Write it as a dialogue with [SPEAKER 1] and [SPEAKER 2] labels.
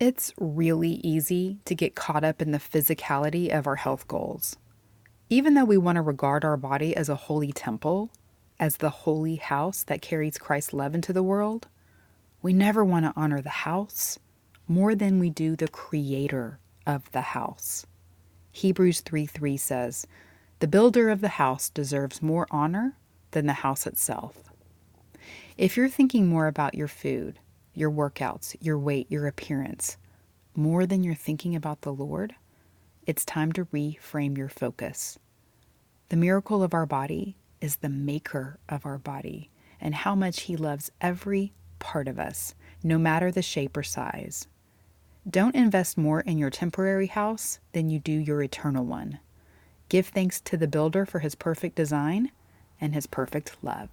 [SPEAKER 1] It's really easy to get caught up in the physicality of our health goals. Even though we want to regard our body as a holy temple, as the holy house that carries Christ's love into the world, we never want to honor the house more than we do the creator of the house. Hebrews 3 3 says, The builder of the house deserves more honor than the house itself. If you're thinking more about your food, your workouts, your weight, your appearance, more than you're thinking about the Lord, it's time to reframe your focus. The miracle of our body is the maker of our body and how much He loves every part of us, no matter the shape or size. Don't invest more in your temporary house than you do your eternal one. Give thanks to the builder for his perfect design and his perfect love.